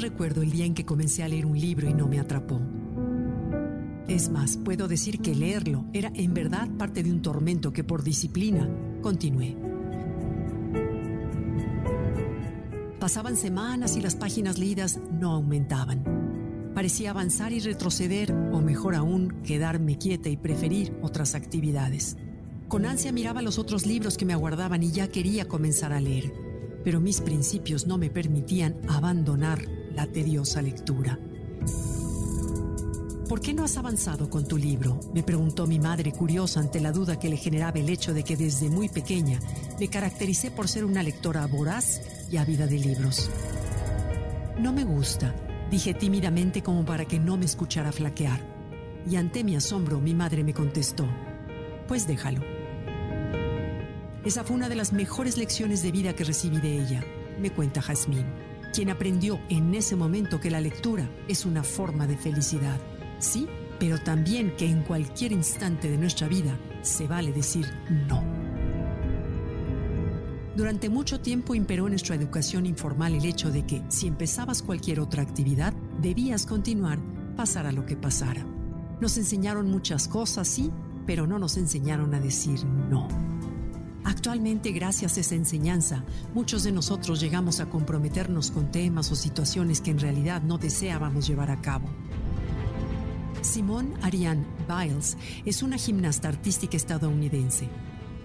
recuerdo el día en que comencé a leer un libro y no me atrapó. Es más, puedo decir que leerlo era en verdad parte de un tormento que por disciplina continué. Pasaban semanas y las páginas leídas no aumentaban. Parecía avanzar y retroceder, o mejor aún, quedarme quieta y preferir otras actividades. Con ansia miraba los otros libros que me aguardaban y ya quería comenzar a leer, pero mis principios no me permitían abandonar la tediosa lectura. ¿Por qué no has avanzado con tu libro? me preguntó mi madre curiosa ante la duda que le generaba el hecho de que desde muy pequeña me caractericé por ser una lectora voraz y ávida de libros. No me gusta, dije tímidamente como para que no me escuchara flaquear. Y ante mi asombro mi madre me contestó, pues déjalo. Esa fue una de las mejores lecciones de vida que recibí de ella, me cuenta Jazmín, quien aprendió en ese momento que la lectura es una forma de felicidad sí, pero también que en cualquier instante de nuestra vida se vale decir no. Durante mucho tiempo imperó en nuestra educación informal el hecho de que si empezabas cualquier otra actividad, debías continuar, pasara lo que pasara. Nos enseñaron muchas cosas, sí, pero no nos enseñaron a decir no. Actualmente, gracias a esa enseñanza, muchos de nosotros llegamos a comprometernos con temas o situaciones que en realidad no deseábamos llevar a cabo. Simone Ariane Biles es una gimnasta artística estadounidense.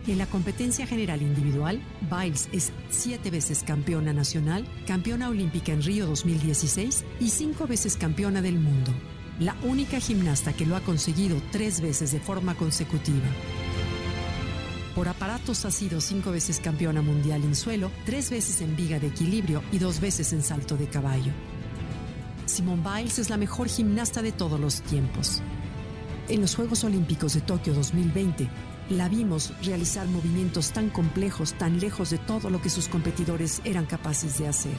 En la competencia general individual, Biles es siete veces campeona nacional, campeona olímpica en Río 2016 y cinco veces campeona del mundo. La única gimnasta que lo ha conseguido tres veces de forma consecutiva. Por aparatos ha sido cinco veces campeona mundial en suelo, tres veces en viga de equilibrio y dos veces en salto de caballo. Simone Biles es la mejor gimnasta de todos los tiempos. En los Juegos Olímpicos de Tokio 2020, la vimos realizar movimientos tan complejos, tan lejos de todo lo que sus competidores eran capaces de hacer.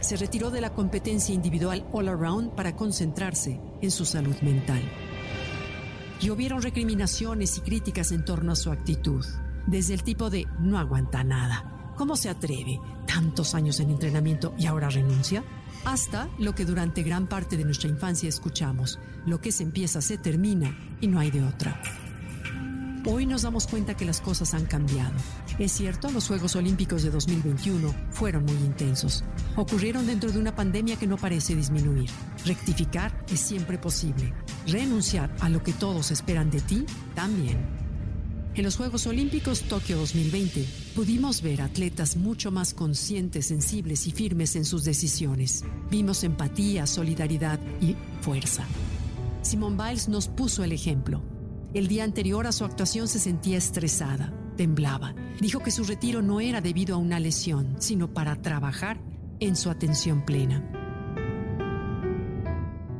Se retiró de la competencia individual all around para concentrarse en su salud mental. Y hubieron recriminaciones y críticas en torno a su actitud, desde el tipo de no aguanta nada. ¿Cómo se atreve? Tantos años en entrenamiento y ahora renuncia hasta lo que durante gran parte de nuestra infancia escuchamos, lo que se empieza se termina y no hay de otra. Hoy nos damos cuenta que las cosas han cambiado. Es cierto, los Juegos Olímpicos de 2021 fueron muy intensos. Ocurrieron dentro de una pandemia que no parece disminuir. Rectificar es siempre posible. Renunciar a lo que todos esperan de ti también. En los Juegos Olímpicos Tokio 2020 pudimos ver atletas mucho más conscientes, sensibles y firmes en sus decisiones. Vimos empatía, solidaridad y fuerza. Simone Biles nos puso el ejemplo. El día anterior a su actuación se sentía estresada, temblaba. Dijo que su retiro no era debido a una lesión, sino para trabajar en su atención plena.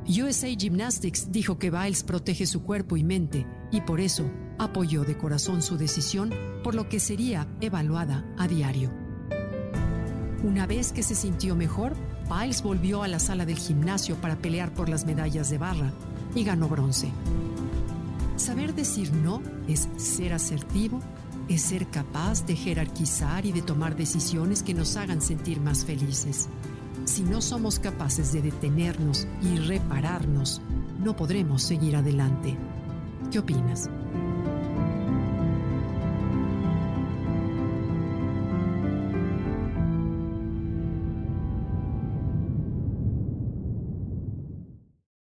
USA Gymnastics dijo que Biles protege su cuerpo y mente y por eso apoyó de corazón su decisión, por lo que sería evaluada a diario. Una vez que se sintió mejor, Biles volvió a la sala del gimnasio para pelear por las medallas de barra y ganó bronce. Saber decir no es ser asertivo, es ser capaz de jerarquizar y de tomar decisiones que nos hagan sentir más felices. Si no somos capaces de detenernos y repararnos, no podremos seguir adelante. ¿Qué opinas?